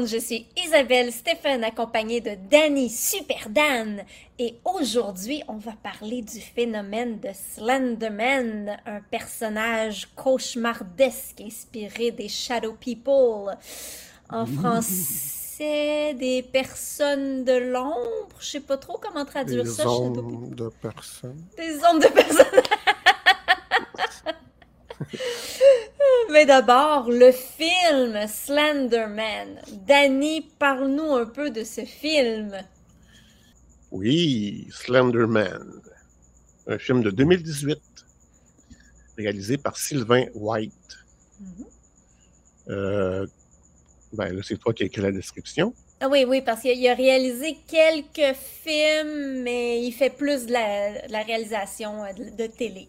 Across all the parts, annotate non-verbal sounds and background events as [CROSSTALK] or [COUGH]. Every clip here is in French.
Monde, je suis Isabelle Stéphane accompagnée de Danny Super Dan et aujourd'hui on va parler du phénomène de Slenderman, un personnage cauchemardesque inspiré des Shadow People. En français, des personnes de l'ombre, je sais pas trop comment traduire Des ça. Shadow ombres People. de personnes. Des ondes de personnes. [LAUGHS] Mais d'abord, le film Slenderman. Danny, parle-nous un peu de ce film. Oui, Slenderman. Un film de 2018, réalisé par Sylvain White. Euh, ben là, c'est toi qui as écrit la description. Ah oui, oui, parce qu'il a réalisé quelques films, mais il fait plus de la, de la réalisation euh, de, de télé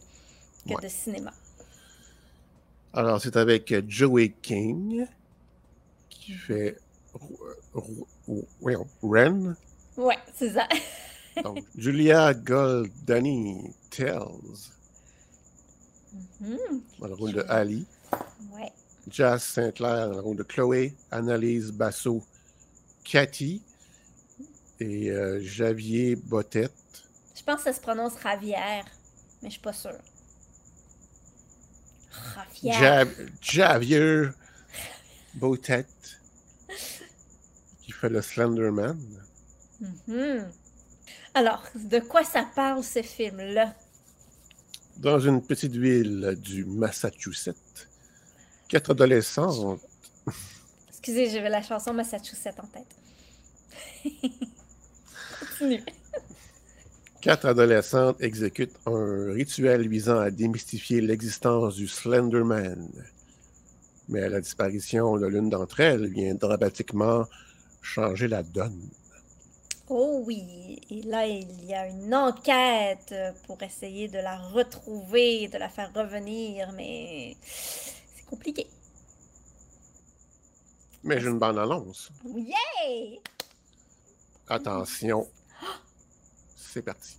que Ouais. de cinéma. Alors, c'est avec Joey King, qui fait Ren. Ouais, c'est ça. [LAUGHS] Donc, Julia Goldani Tells, Mhm, dans le rôle de Ali. Ouais. Jazz Saint-Clair dans le rôle de Chloé, Annalise Basso, Cathy et euh, Javier Bottette. Je pense que ça se prononce Ravière, mais je suis pas sûre. Ravière. Ja- Javier Bottette qui fait le Slenderman. Mhm. Alors, de quoi ça parle ce film-là? Dans une petite ville du Massachusetts, quatre adolescents Excusez, j'avais la chanson Massachusetts en tête. [LAUGHS] Continue. Quatre adolescentes exécutent un rituel visant à démystifier l'existence du Slenderman. Mais la disparition de l'une d'entre elles vient dramatiquement changer la donne. Oh oui, et là, il y a une enquête pour essayer de la retrouver, de la faire revenir, mais c'est compliqué. Mais j'ai une bande-annonce. Yay! Attention, c'est parti.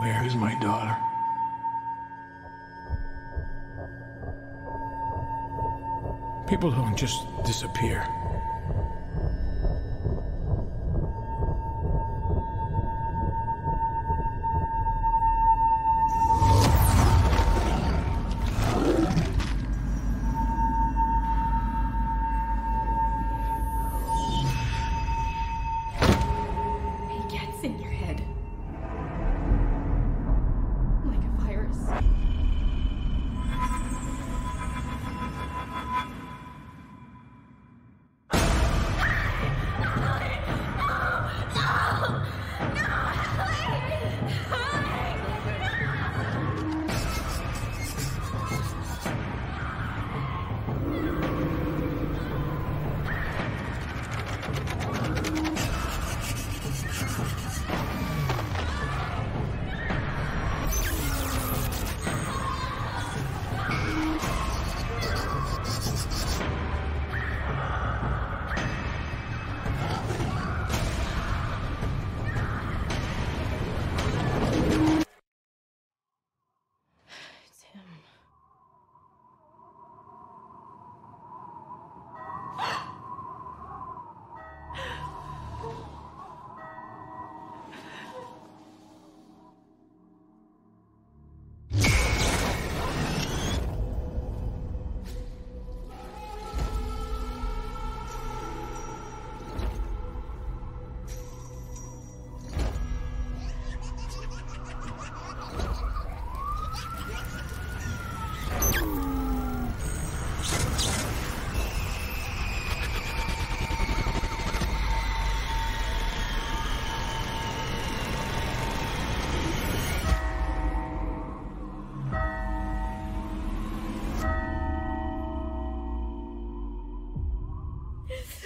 Where is my daughter? People don't just disappear.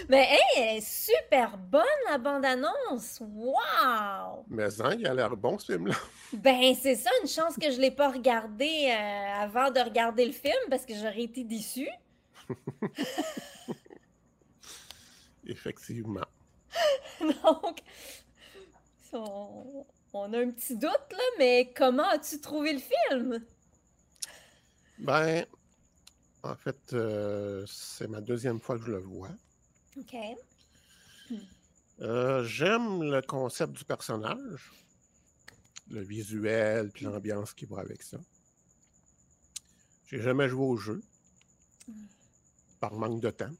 Mais hey, elle est super bonne, la bande-annonce! Wow! Mais hein, il a l'air bon, ce film-là. [LAUGHS] Ben, c'est ça, une chance que je l'ai pas regardé euh, avant de regarder le film, parce que j'aurais été déçue. [LAUGHS] Effectivement. [LAUGHS] Donc, on, on a un petit doute, là, mais comment as-tu trouvé le film? Ben, en fait, euh, c'est ma deuxième fois que je le vois. OK. Euh, J'aime le concept du personnage, le visuel, puis l'ambiance qui va avec ça. J'ai jamais joué au jeu, par manque de temps.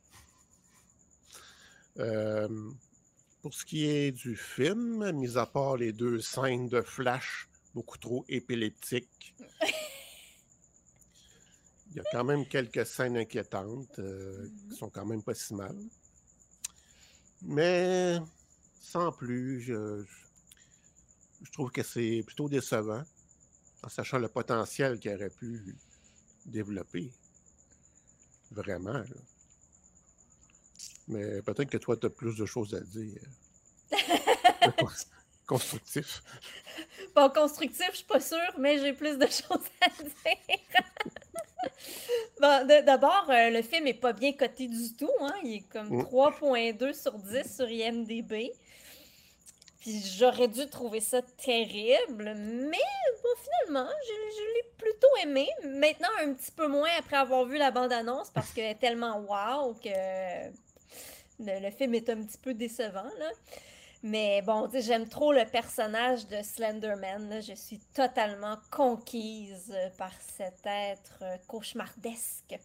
Euh, pour ce qui est du film, mis à part les deux scènes de flash beaucoup trop épileptiques, [LAUGHS] il y a quand même quelques scènes inquiétantes euh, qui sont quand même pas si mal. Mais sans plus, je, je- je trouve que c'est plutôt décevant, en sachant le potentiel qu'il aurait pu développer. Vraiment. là. Mais peut-être que toi, tu as plus de choses à dire. Cons- [LAUGHS] Constructif. Bon, constructif, je suis pas sûre, mais j'ai plus de [LAUGHS] choses à dire. [LAUGHS] Bon, d- d'abord, euh, le film est pas bien coté du tout. Hein? Il est comme Mm. 3.2 sur 10 sur IMDb. Puis j'aurais dû trouver ça terrible, mais bon, finalement, je, je l'ai plutôt aimé. Maintenant, un petit peu moins après avoir vu la bande-annonce parce qu'elle est tellement wow que le, le film est un petit peu décevant. Là. Mais bon, j'aime trop le personnage de Slenderman. Je suis totalement conquise par cet être euh, cauchemardesque.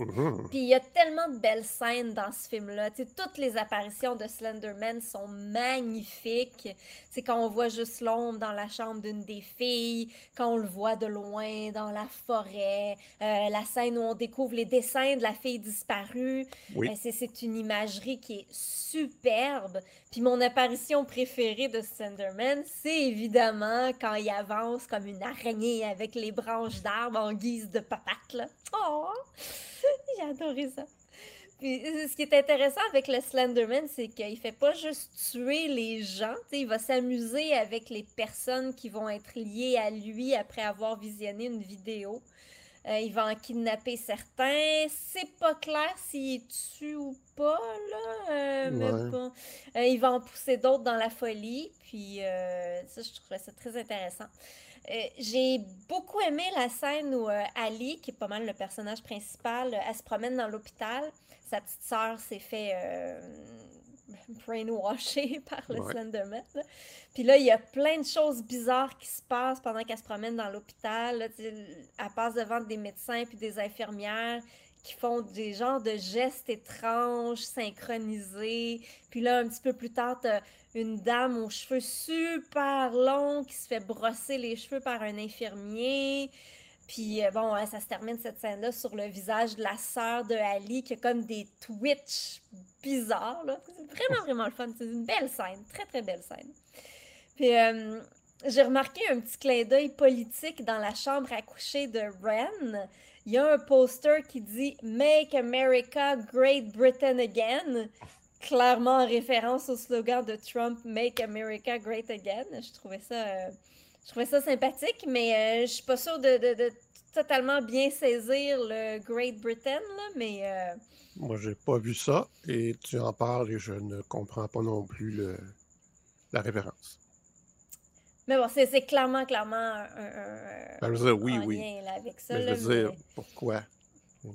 Mhm. Puis il y a tellement de belles scènes dans ce film-là. Toutes les apparitions de Slenderman sont magnifiques. C'est quand on voit juste l'ombre dans la chambre d'une des filles, quand on le voit de loin dans la forêt, euh, la scène où on découvre les dessins de la fille disparue. Oui. Euh, c'est, c'est une imagerie qui est superbe. Puis mon apparition préférée de Slenderman, c'est évidemment quand il avance comme une araignée avec les branches d'arbres en guise de papate. Là. Oh! [LAUGHS] J'ai adoré ça. Puis, euh, ce qui est intéressant avec le Slenderman, c'est qu'il fait pas juste tuer les gens, il va s'amuser avec les personnes qui vont être liées à lui après avoir visionné une vidéo. Euh, il va en kidnapper certains. C'est pas clair s'il tue ou pas, là. euh, mais Ouais. bon. Euh, il va en pousser d'autres dans la folie. Puis ça, je trouvais ça très intéressant. Euh, j'ai beaucoup aimé la scène où euh, Ali, qui est pas mal le personnage principal, euh, elle se promène dans l'hôpital. Sa petite sœur s'est fait brainwasher [LAUGHS] par le Ouais. Slenderman. là. Puis là, il y a plein de choses bizarres qui se passent pendant qu'elle se promène dans l'hôpital. là. Elle passe devant des médecins puis des infirmières qui font des genres de gestes étranges, synchronisés. Puis là, un petit peu plus tard, t'as une dame aux cheveux super longs qui se fait brosser les cheveux par un infirmier. Puis euh, bon, ça se termine cette scène-là sur le visage de la sœur de Ali qui a comme des twitch bizarres. C'est vraiment, vraiment le fun. C'est une belle scène, très, très belle scène. Puis euh, j'ai remarqué un petit clin d'œil politique dans la chambre à coucher de Ren. Il y a un poster qui dit Make America Great Britain Again. Clairement en référence au slogan de Trump Make America Great Again. Je trouvais ça, euh, je trouvais ça sympathique, mais euh, je suis pas sûre de, de- de totalement bien saisir le Great Britain, là, mais euh, Moi, j'ai pas vu ça et tu en parles et je ne comprends pas non plus le- la référence. mais bon, c'est clairement, clairement un, un- Ben, je veux dire, oui, oui. lien là, avec ça. Mais là, je veux dire, pourquoi? Ouais,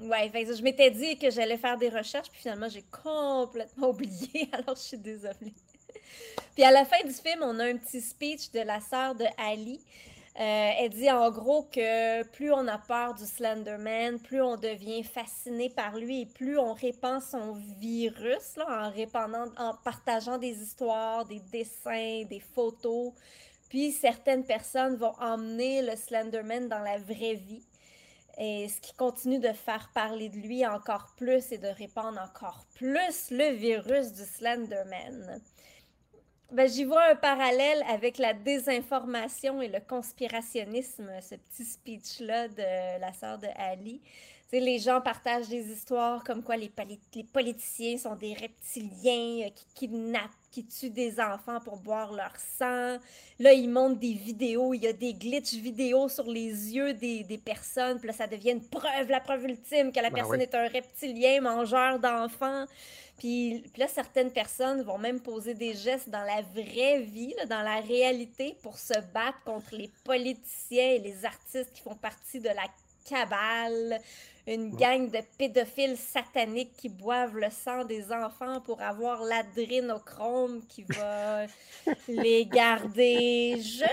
que je m'étais dit que j'allais faire des recherches, puis finalement, j'ai complètement [LAUGHS] oublié, alors je suis désolée. [LAUGHS] Puis à la fin du film, on a un petit speech de la sœur de Ali. Euh, elle dit en gros que plus on a peur du Slenderman, plus on devient fasciné par lui et plus on répand son virus en répandant, en partageant des histoires, des dessins, des photos. Puis certaines personnes vont emmener le Slenderman dans la vraie vie. Et ce qui continue de faire parler de lui encore plus et de répandre encore plus le virus du Slenderman. Ben, J'y vois un parallèle avec la désinformation et le conspirationnisme, ce petit speech-là de la sœur de Ali. Les gens partagent des histoires comme quoi les, poli- les politiciens sont des reptiliens euh, qui kidnappent, qui tuent des enfants pour boire leur sang. Là, ils montrent des vidéos, il y a des glitches vidéo sur les yeux des, des personnes, puis là, ça devient une preuve, la preuve ultime que la Ben personne oui. est un reptilien mangeur d'enfants. Puis, puis là, certaines personnes vont même poser des gestes dans la vraie vie, là, dans la réalité, pour se battre contre les politiciens et les artistes qui font partie de la cabale, une gang de pédophiles sataniques qui boivent le sang des enfants pour avoir l'adrénochrome qui va [LAUGHS] les garder jeunes,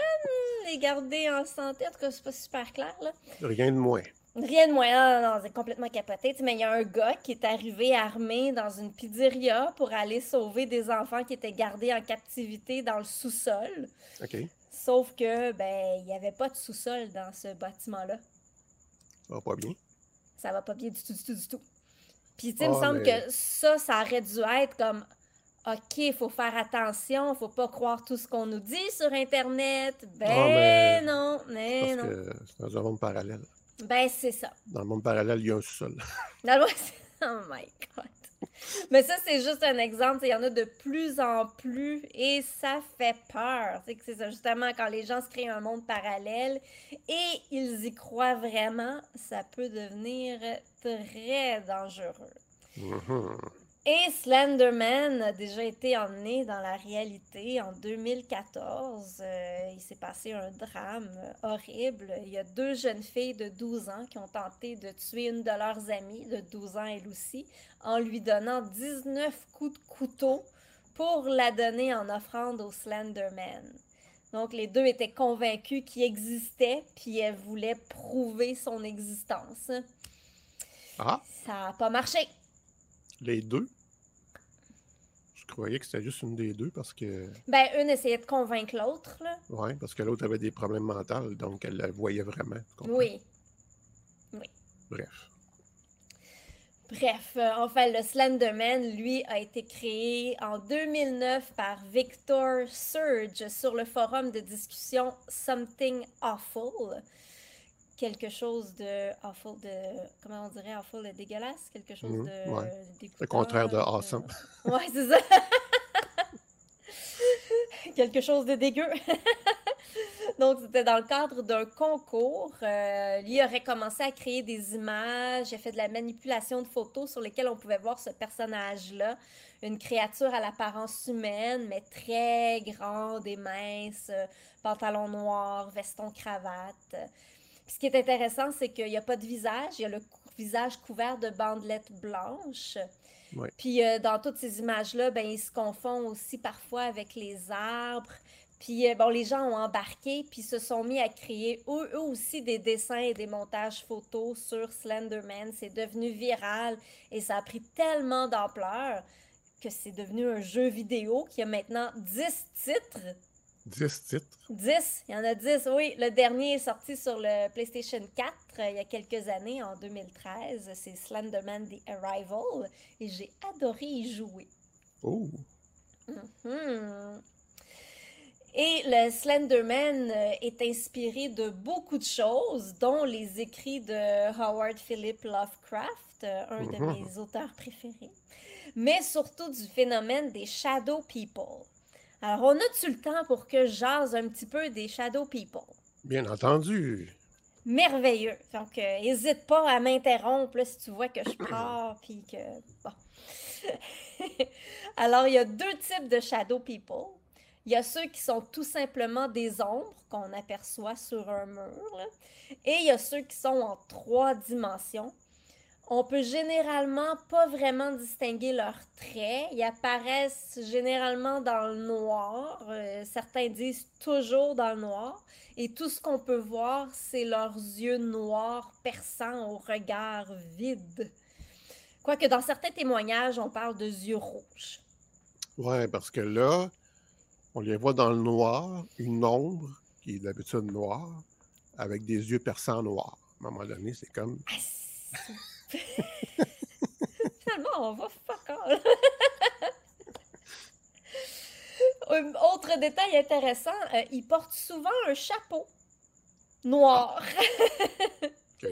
les garder en santé. En tout cas, c'est pas super clair, là. Rien de moins. Rien de moins, non, non, non, c'est complètement capoté. Tu sais, mais il y a un gars qui est arrivé armé dans une pizzeria pour aller sauver des enfants qui étaient gardés en captivité dans le sous-sol. OK. Sauf que, ben, il n'y avait pas de sous-sol dans ce bâtiment-là. Ça va pas bien. Ça va pas bien du tout, du tout, du tout. Puis, tu sais, il Ah, me semble mais- que ça, ça aurait dû être comme, OK, il faut faire attention, faut pas croire tout ce qu'on nous dit sur Internet. Ben Ah, mais- non, mais Parce non. que c'est dans un monde parallèle. Ben, c'est ça. Dans le monde parallèle, il y a un sous-sol. Dans le- [LAUGHS] Oh my God. [LAUGHS] Mais ça, c'est juste un exemple. Il y en a de plus en plus et ça fait peur. C'est justement, quand les gens se créent un monde parallèle et ils y croient vraiment, ça peut devenir très dangereux. Mhm. Et Slenderman a déjà été emmené dans la réalité en 2014. Euh, il s'est passé un drame euh, horrible. Il y a deux jeunes filles de 12 ans qui ont tenté de tuer une de leurs amies de 12 ans, elle aussi, en lui donnant 19 coups de couteau pour la donner en offrande au Slenderman. Donc les deux étaient convaincus qu'il existait, puis elles voulaient prouver son existence. Ah, Ça n'a pas marché. les deux? Croyais que c'était juste une des deux parce que. Ben, une essayait de convaincre l'autre, là. Ouais, parce que l'autre avait des problèmes mentaux, donc elle la voyait vraiment. comprends? Oui. Bref. Bref, euh, enfin, le Slenderman, lui, a été créé en 2009 par Victor Surge sur le forum de discussion Something Awful. Quelque chose de awful, de. Comment on dirait awful, de dégueulasse? Quelque chose de. ouais. Le contraire de euh, awesome. [LAUGHS] Ouais, c'est ça. [LAUGHS] Quelque chose de dégueu. [LAUGHS] Donc, c'était dans le cadre d'un concours. Euh, lui aurait commencé à créer des images, a fait de la manipulation de photos sur lesquelles on pouvait voir ce personnage-là, une créature à l'apparence humaine, mais très grande et mince, euh, pantalon noir, veston cravate. Puis ce qui est intéressant, c'est qu'il n'y a pas de visage, il y a le visage couvert de bandelettes blanches. Ouais. Puis euh, dans toutes ces images-là, ben, ils se confondent aussi parfois avec les arbres. Puis euh, bon, les gens ont embarqué, puis se sont mis à créer eux, eux aussi des dessins et des montages photos sur Slenderman. C'est devenu viral et ça a pris tellement d'ampleur que c'est devenu un jeu vidéo qui a maintenant 10 titres. 10 titres? 10, il y en a 10, oui. Le dernier est sorti sur le PlayStation 4 euh, il y a quelques années, en 2013. C'est Slenderman The Arrival et j'ai adoré y jouer. Oh! Hmm. Et le Slenderman euh, est inspiré de beaucoup de choses, dont les écrits de Howard Philip Lovecraft, euh, un de Mhm. mes auteurs préférés, mais surtout du phénomène des Shadow People. Alors, on a-tu le temps pour que je jase un petit peu des Shadow People? Bien entendu. merveilleux. Donc, n'hésite pas à m'interrompre là, si tu vois que je [CLEARS THROAT] pars, puis que... Bon. [LAUGHS] Alors, il y a deux types de shadow people. Il y a ceux qui sont tout simplement des ombres qu'on aperçoit sur un mur, là. et il y a ceux qui sont en trois dimensions. On peut généralement pas vraiment distinguer leurs traits. Ils apparaissent généralement dans le noir. Euh, certains disent toujours dans le noir. Et tout ce qu'on peut voir, c'est leurs yeux noirs perçants au regard vide. Quoique dans certains témoignages, on parle de yeux rouges. Ouais, parce que là, on les voit dans le noir, une ombre qui est d'habitude noire, avec des yeux perçants noirs. À un moment donné, c'est comme. Ah, [LAUGHS] Finalement, on va fuck all. [LAUGHS] Un Autre détail intéressant, euh, ils portent souvent un chapeau noir. [LAUGHS] OK.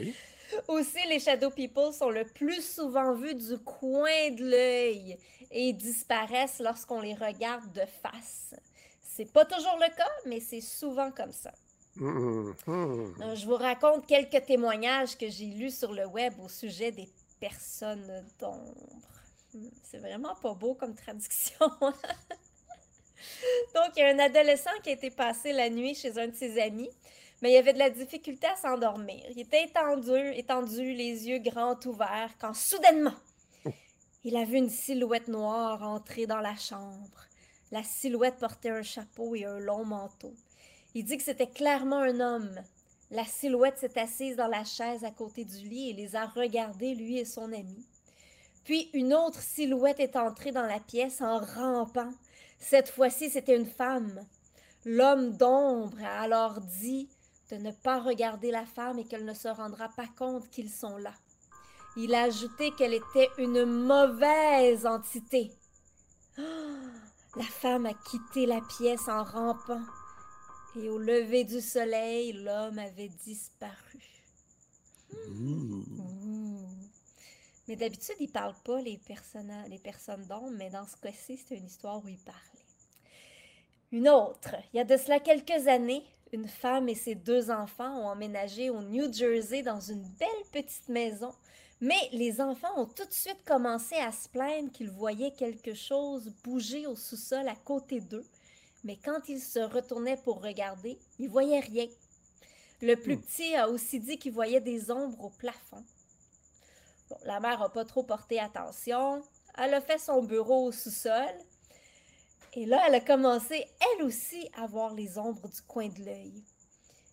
Aussi, les Shadow People sont le plus souvent vus du coin de l'œil et disparaissent lorsqu'on les regarde de face. C'est pas toujours le cas, mais c'est souvent comme ça. Mhm. Euh, Je vous raconte quelques témoignages que j'ai lus sur le web au sujet des personnes d'ombre. Hmm, C'est vraiment pas beau comme traduction. [LAUGHS] Donc, il y a un adolescent qui a été passé la nuit chez un de ses amis, mais il avait de la difficulté à s'endormir. Il était étendu, étendu, les yeux grands ouverts, quand soudainement, il a vu une silhouette noire entrer dans la chambre. La silhouette portait un chapeau et un long manteau. Il dit que c'était clairement un homme. La silhouette s'est assise dans la chaise à côté du lit et les a regardés, lui et son ami. Puis une autre silhouette est entrée dans la pièce en rampant. Cette fois-ci, c'était une femme. L'homme d'ombre a alors dit de ne pas regarder la femme et qu'elle ne se rendra pas compte qu'ils sont là. Il a ajouté qu'elle était une mauvaise entité. Ah! La femme a quitté la pièce en rampant et au lever du soleil, l'homme avait disparu. Mhm. Ouh. Mais d'habitude, ils parlent pas les, les personnes d'ombre, mais dans ce cas-ci, c'est une histoire où ils parlaient. Une autre. Il y a de cela quelques années, une femme et ses deux enfants ont emménagé au New Jersey dans une belle petite maison. Mais les enfants ont tout de suite commencé à se plaindre qu'ils voyaient quelque chose bouger au sous-sol à côté d'eux. Mais quand ils se retournaient pour regarder, ils voyaient rien. Le plus Hmm. petit a aussi dit qu'il voyait des ombres au plafond. Bon, la mère n'a pas trop porté attention. Elle a fait son bureau au sous-sol. Et là, elle a commencé, elle aussi, à voir les ombres du coin de l'œil.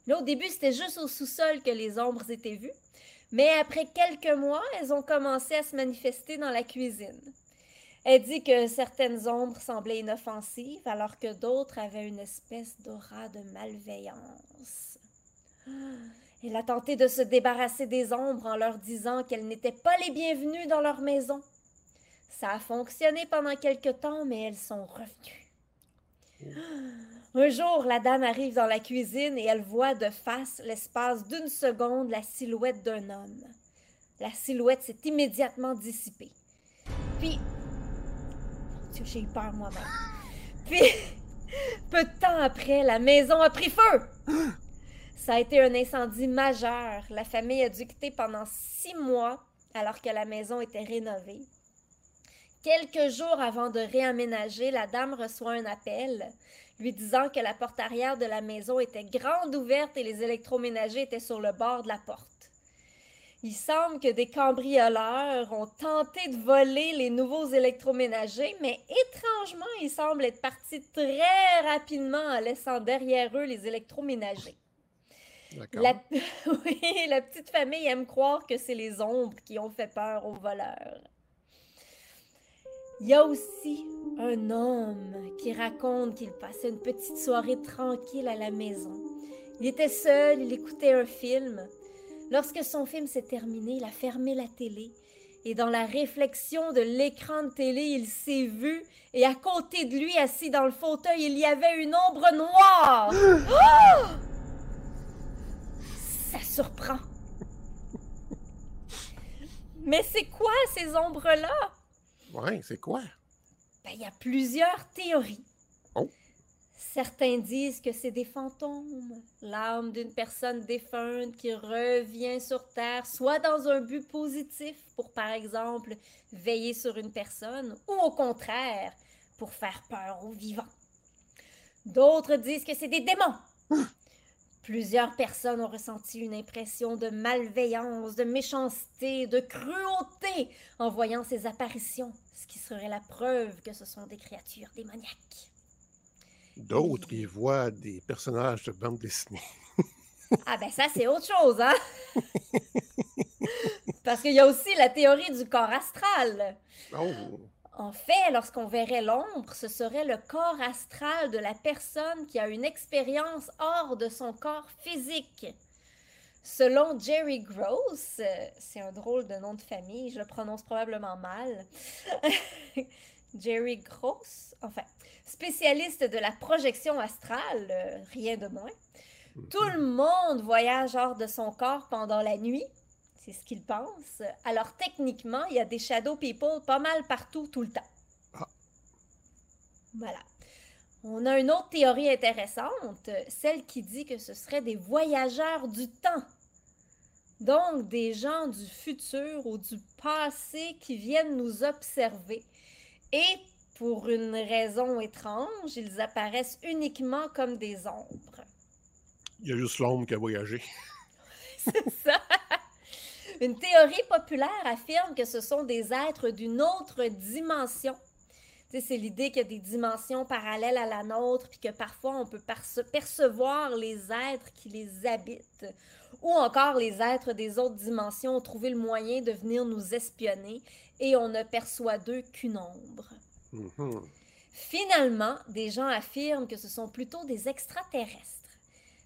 Là, au début, c'était juste au sous-sol que les ombres étaient vues. Mais après quelques mois, elles ont commencé à se manifester dans la cuisine. Elle dit que certaines ombres semblaient inoffensives, alors que d'autres avaient une espèce d'aura de malveillance. [GASPS] Elle a tenté de se débarrasser des ombres en leur disant qu'elles n'étaient pas les bienvenues dans leur maison. Ça a fonctionné pendant quelque temps, mais elles sont revenues. [GASPS] Un jour, la dame arrive dans la cuisine et elle voit de face, l'espace d'une seconde, la silhouette d'un homme. La silhouette s'est immédiatement dissipée. Puis, J'ai eu peur moi-même. Puis, [LAUGHS] peu de temps après, la maison a pris feu. Ça a été un incendie majeur. La famille a dû quitter pendant six mois alors que la maison était rénovée. Quelques jours avant de réaménager, la dame reçoit un appel lui disant que la porte arrière de la maison était grande ouverte et les électroménagers étaient sur le bord de la porte. Il semble que des cambrioleurs ont tenté de voler les nouveaux électroménagers, mais étrangement, ils semblent être partis très rapidement en laissant derrière eux les électroménagers. La... [LAUGHS] oui, la petite famille aime croire que c'est les ombres qui ont fait peur aux voleurs. Il y a aussi un homme qui raconte qu'il passait une petite soirée tranquille à la maison. Il était seul, il écoutait un film. Lorsque son film s'est terminé, il a fermé la télé. Et dans la réflexion de l'écran de télé, il s'est vu, et à côté de lui, assis dans le fauteuil, il y avait une ombre noire. [GASPS] Oh! Ça surprend. Mais c'est quoi ces ombres-là? Ouais, c'est quoi? Ben, il y a plusieurs théories. Oh. Certains disent que c'est des fantômes, l'âme d'une personne défunte qui revient sur Terre, soit dans un but positif pour, par exemple, veiller sur une personne, ou au contraire, pour faire peur aux vivants. D'autres disent que c'est des démons. Plusieurs personnes ont ressenti une impression de malveillance, de méchanceté, de cruauté en voyant ces apparitions, ce qui serait la preuve que ce sont des créatures démoniaques. D'autres, ils voient des personnages de bande dessinée. [LAUGHS] Ah ben ça, c'est autre chose, hein? [LAUGHS] Parce qu'il y a aussi la théorie du corps astral. Oh! En fait, lorsqu'on verrait l'ombre, ce serait le corps astral de la personne qui a une expérience hors de son corps physique. Selon Jerry Gross, euh, c'est un drôle de nom de famille, je le prononce probablement mal. [LAUGHS] Jerry Gross, enfin, spécialiste de la projection astrale, euh, rien de moins. Tout le monde voyage hors de son corps pendant la nuit. C'est ce qu'ils pensent. Alors techniquement, il y a des Shadow People pas mal partout, tout le temps. Ah. Voilà. On a une autre théorie intéressante, celle qui dit que ce seraient des voyageurs du temps. Donc des gens du futur ou du passé qui viennent nous observer. Et pour une raison étrange, ils apparaissent uniquement comme des ombres. Il y a juste l'ombre qui a voyagé. [LAUGHS] C'est ça. Une théorie populaire affirme que ce sont des êtres d'une autre dimension. C'est l'idée qu'il y a des dimensions parallèles à la nôtre, puis que parfois on peut perce- percevoir les êtres qui les habitent, ou encore les êtres des autres dimensions ont trouvé le moyen de venir nous espionner et on ne perçoit d'eux qu'une ombre. Mhm. Finalement, des gens affirment que ce sont plutôt des extraterrestres.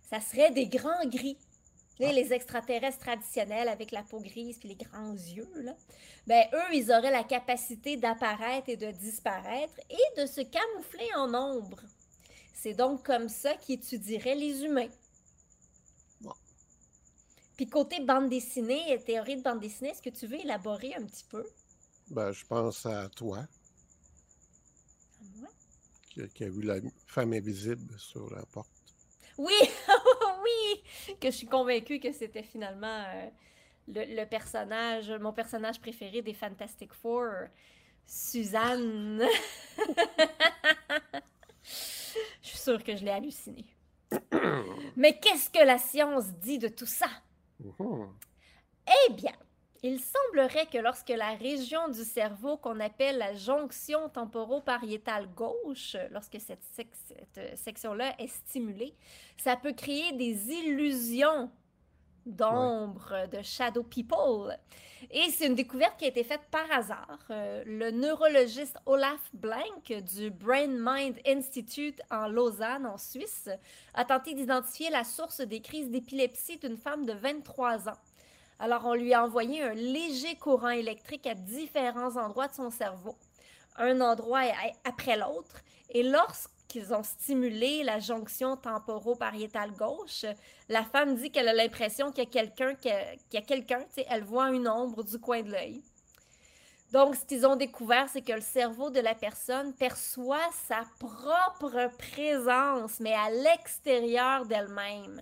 Ça serait des grands gris. Sais, Les extraterrestres traditionnels avec la peau grise puis les grands yeux, là. Ben, eux, ils auraient la capacité d'apparaître et de disparaître et de se camoufler en ombre. C'est donc comme ça qu'ils étudieraient les humains. Bon. Puis côté bande dessinée et théorie de bande dessinée, est-ce que tu veux élaborer un petit peu? Ben, je pense à toi. Qui, qui a vu la femme invisible sur la porte. Oui, [LAUGHS] oui, que je suis convaincue que c'était finalement euh, le, le personnage, mon personnage préféré des Fantastic Four, Suzanne. [LAUGHS] je suis sûre que je l'ai halluciné. [COUGHS] Mais qu'est-ce que la science dit de tout ça? Mhm. Eh bien, il semblerait que lorsque la région du cerveau qu'on appelle la jonction temporopariétale gauche, lorsque cette, sec- cette, euh, section-là est stimulée, ça peut créer des illusions d'ombre, de shadow people. Et c'est une découverte qui a été faite par hasard. Euh, le neurologiste Olaf Blank du Brain Mind Institute en Lausanne, en Suisse, a tenté d'identifier la source des crises d'épilepsie d'une femme de 23 ans. Alors, on lui a envoyé un léger courant électrique à différents endroits de son cerveau, un endroit après l'autre. Et lorsqu'ils ont stimulé la jonction temporopariétale gauche, la femme dit qu'elle a l'impression qu'il y a quelqu'un, qu'il y a- quelqu'un, elle voit une ombre du coin de l'œil. Donc, ce qu'ils ont découvert, c'est que le cerveau de la personne perçoit sa propre présence, mais à l'extérieur d'elle-même.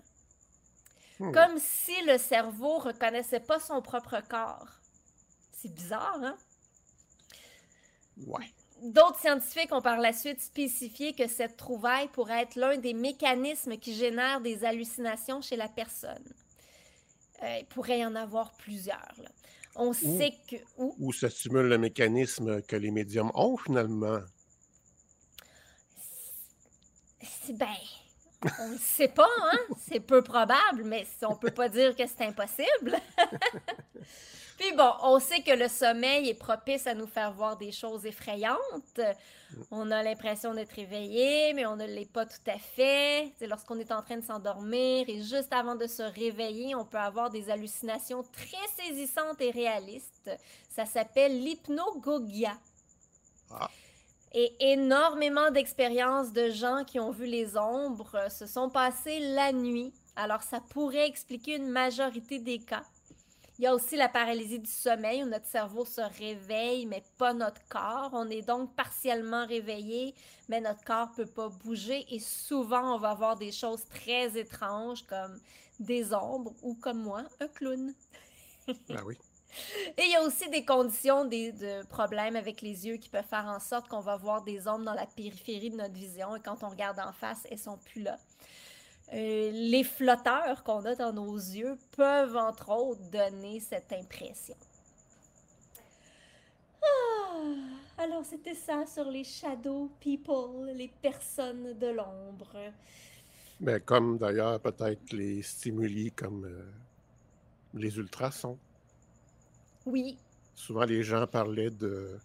Hmm. Comme si le cerveau reconnaissait pas son propre corps. C'est bizarre, hein? Ouais. D'autres scientifiques ont par la suite spécifié que cette trouvaille pourrait être l'un des mécanismes qui génèrent des hallucinations chez la personne. Euh, il pourrait y en avoir plusieurs. là. On sait que... Ou ça stimule le mécanisme que les médiums ont finalement. c'est ben... On ne sait pas, hein? C'est peu probable, mais on peut pas dire que c'est impossible. [LAUGHS] Puis bon, on sait que le sommeil est propice à nous faire voir des choses effrayantes. On a l'impression d'être réveillé, mais on ne l'est pas tout à fait. C'est lorsqu'on est en train de s'endormir et juste avant de se réveiller, on peut avoir des hallucinations très saisissantes et réalistes. Ça s'appelle l'hypnogogia. Ah. Et énormément d'expériences de gens qui ont vu les ombres se sont passées la nuit. Alors ça pourrait expliquer une majorité des cas. Il y a aussi la paralysie du sommeil où notre cerveau se réveille, mais pas notre corps. On est donc partiellement réveillé, mais notre corps peut pas bouger. Et souvent, on va avoir des choses très étranges comme des ombres ou comme moi, un clown. Ah oui. Et il y a aussi des conditions des, de problèmes avec les yeux qui peuvent faire en sorte qu'on va voir des ombres dans la périphérie de notre vision et quand on regarde en face, elles sont plus là. Euh, les flotteurs qu'on a dans nos yeux peuvent entre autres donner cette impression. Ah, alors c'était ça sur les shadow people, les personnes de l'ombre. Mais comme d'ailleurs peut-être les stimuli comme euh, les ultrasons. Oui, Souvent les gens parlaient de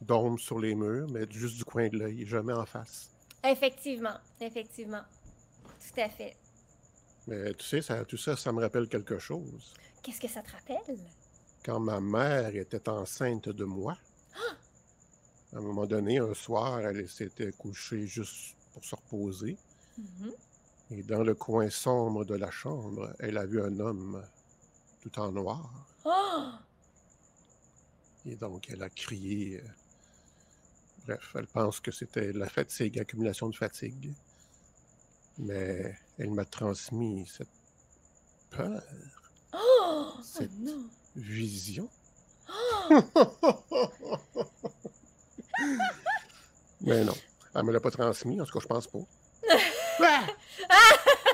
d'ombres sur les murs, mais juste du coin de l'œil, jamais en face. effectivement, effectivement. Tout à fait. Mais tu sais, ça, tout ça, ça me rappelle quelque chose. Qu'est-ce que ça te rappelle? Quand ma mère était enceinte de moi, à un moment donné, un soir, elle s'était couchée juste pour se reposer. Mhm. Et dans le coin sombre de la chambre, elle a vu un homme tout en noir. Oh! Et donc, elle a crié. euh, Bref, elle pense que c'était la fatigue, accumulation de fatigue. Mais elle m'a transmis cette peur, Oh! Oh non! vision. [LAUGHS] Mais non, elle me l'a pas transmis, en tout cas, je pense pas. [LAUGHS] Ah! [LAUGHS]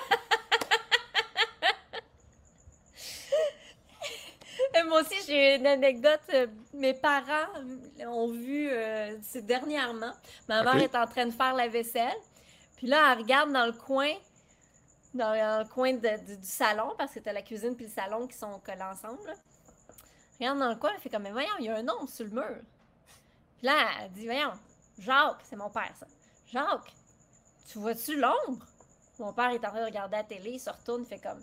Moi aussi, j'ai une anecdote. Euh, Mes parents ont vu, euh, c'est dernièrement, ma mère est en train de faire la vaisselle. Puis là, elle regarde dans le coin, dans le coin de- du, du salon, parce que t'as la cuisine puis le salon qui sont collés ensemble. là. Regarde dans le coin, elle fait comme, mais voyons, il y a un nom sur le mur. Puis là, elle dit, voyons, Jacques, c'est mon père, ça. Jacques, tu vois-tu l'ombre? Mon père est en train de regarder la télé, il se retourne, il fait comme,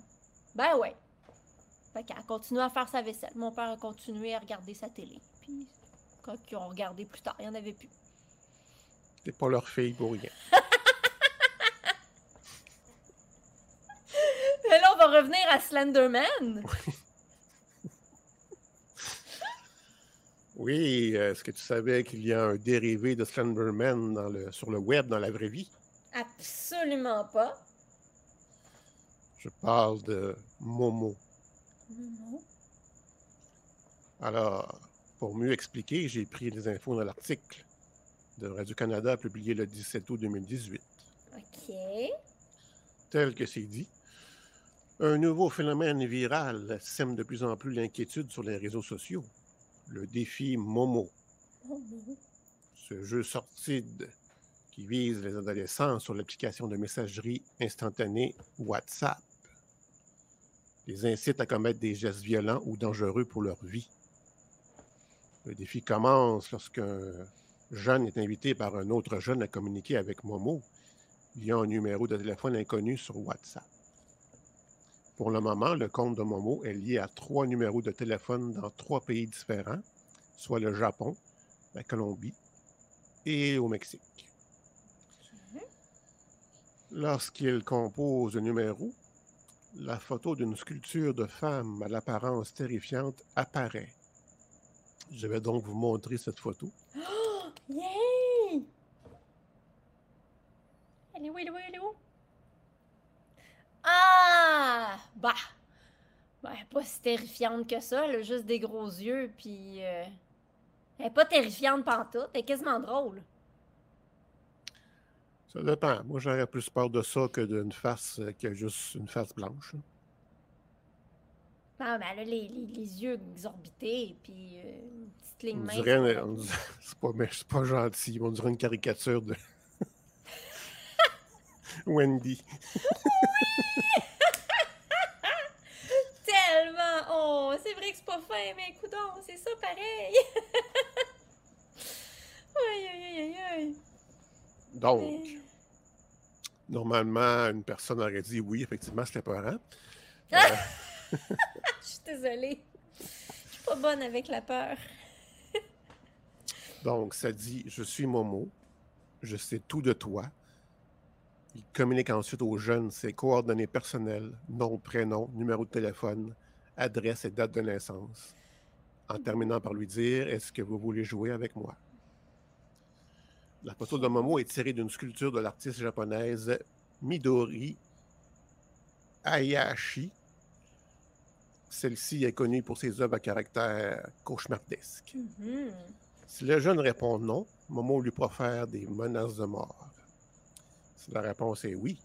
ben ouais. Fait qu'elle a continué à faire sa vaisselle. Mon père a continué à regarder sa télé. Puis, quand ils ont regardé plus tard, il n'y en avait plus. T'es pas leur fille pour rien. [LAUGHS] Mais là, on va revenir à Slenderman. [LAUGHS] Oui, euh, est-ce que tu savais qu'il y a un dérivé de Slenderman dans le, sur le web, dans la vraie vie? Absolument pas. Je parle de Momo. Alors, pour mieux expliquer, j'ai pris les infos dans l'article de Radio-Canada publié le 17 août 2018. OK. Tel que c'est dit, un nouveau phénomène viral sème de plus en plus l'inquiétude sur les réseaux sociaux. Le défi Momo, non. ce jeu sortide qui vise les adolescents sur l'application de messagerie instantanée WhatsApp. Les incite à commettre des gestes violents ou dangereux pour leur vie. Le défi commence lorsqu'un jeune est invité par un autre jeune à communiquer avec Momo via un numéro de téléphone inconnu sur WhatsApp. Pour le moment, le compte de Momo est lié à trois numéros de téléphone dans trois pays différents, soit le Japon, la Colombie et au Mexique. Lorsqu'il compose un numéro, la photo d'une sculpture de femme à l'apparence terrifiante apparaît. Je vais donc vous montrer cette photo. Oh, [GASPS] yay! Elle est où, elle est où, elle est où? Ah! Bah! Ben, pas si terrifiante que ça, elle a juste des gros yeux, puis... euh, Elle est pas terrifiante pantoute, elle est quasiment drôle. Ça dépend. Moi, j'aurais plus peur de ça que d'une face euh, qui a juste une face blanche. Ah, mais elle a les, les- les yeux exorbités, puis euh, une petite ligne On mince. [LAUGHS] c'est pas, pas gentil. On dirait une caricature de [LAUGHS] Wendy. [LAUGHS] Tellement! Oh, c'est vrai que c'est pas fin, mais écoute c'est ça pareil! aïe, aïe, aïe, aïe! Donc, normalement, une personne aurait dit oui, effectivement, c'était peurant. [LAUGHS] Euh, Je suis désolée. Je suis pas bonne avec la peur. [LAUGHS] donc, ça dit Je suis Momo, je sais tout de toi. Il communique ensuite aux jeunes ses coordonnées personnelles, nom, prénom, numéro de téléphone, adresse et date de naissance, en terminant par lui dire Est-ce que vous voulez jouer avec moi? La photo de Momo est tirée d'une sculpture de l'artiste japonaise Midori Hayashi. Celle-ci est connue pour ses œuvres à caractère cauchemardesque. Mhm. Si le jeune répond non, Momo lui profère des menaces de mort. Si la réponse est oui,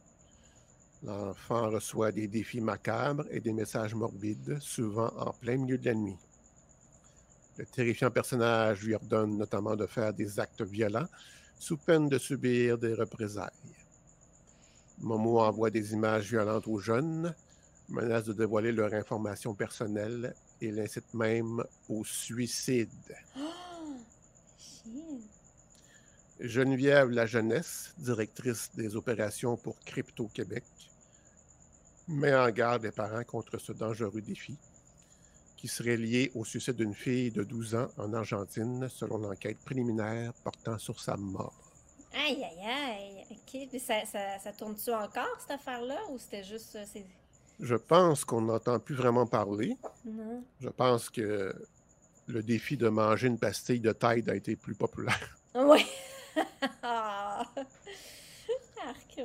l'enfant reçoit des défis macabres et des messages morbides, souvent en plein milieu de la nuit. Le terrifiant personnage lui ordonne notamment de faire des actes violents sous peine de subir des représailles. Momo envoie des images violentes aux jeunes, menace de dévoiler leur information personnelle et l'incite même au suicide. [GASPS] Geneviève La Jeunesse, directrice des opérations pour Crypto Québec, met en garde les parents contre ce dangereux défi qui serait lié au suicide d'une fille de 12 ans en Argentine, selon l'enquête préliminaire portant sur sa mort. Aïe, aïe, aïe. OK. Puis ça, ça, ça tourne-tu encore, cette affaire-là? Ou c'était juste... euh, c'est... Je pense qu'on n'entend plus vraiment parler. Non. Je pense que le défi de manger une pastille de Tide a été plus populaire. [LAUGHS] Ouais. [LAUGHS] Ah. Arc, ouais.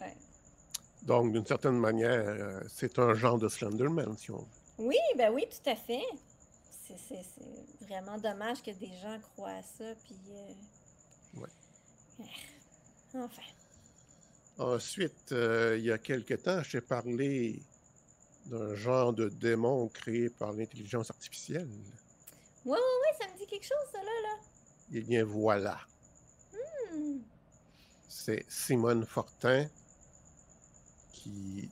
ouais. Donc, d'une certaine manière, euh, c'est un genre de Slenderman, si on veut. Oui, ben oui, tout à fait. C'est- vraiment dommage que des gens croient à ça, puis... euh, Ouais. ah, Enfin. Ensuite, euh, il y a quelque temps, je t'ai parlé d'un genre de démon créé par l'intelligence artificielle. Ouais, ouais, ouais, ça me dit quelque chose, ça, là, là. Eh bien, voilà. Hmm. C'est Simone Fortin qui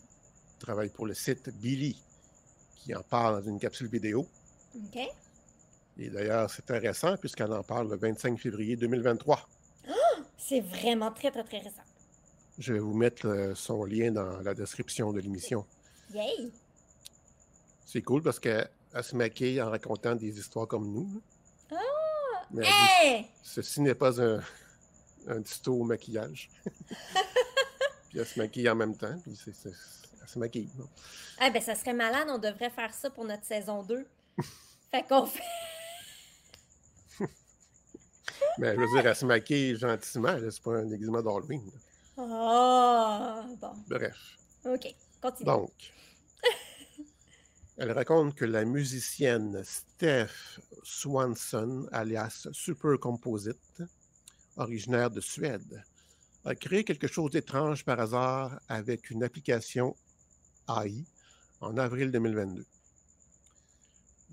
travaille pour le site Billy, qui en parle dans une capsule vidéo. OK. Et d'ailleurs, c'est intéressant puisqu'elle en parle le 25 février 2023. C'est vraiment très, très, très récent. Je vais vous mettre euh, son lien dans la description de l'émission. Yay! C'est cool parce qu'elle elle se maquille en racontant des histoires comme nous. là. Mais dit, ceci n'est pas un, un tuto au maquillage. [LAUGHS] puis elle se maquille en même temps, puis c'est, se maquille. non? Ah, ben, ça serait malade, on devrait faire ça pour notre saison 2. [LAUGHS] fait qu'on fait. Mais [LAUGHS] je veux dire, elle se maquille gentiment, c'est pas un déguisement d'Halloween. Ah! bon. Bref. OK. Continue. Donc, elle raconte que la musicienne Steph Swanson, alias Super Composite, originaire de Suède, a créé quelque chose d'étrange par hasard avec une application AI en avril 2022.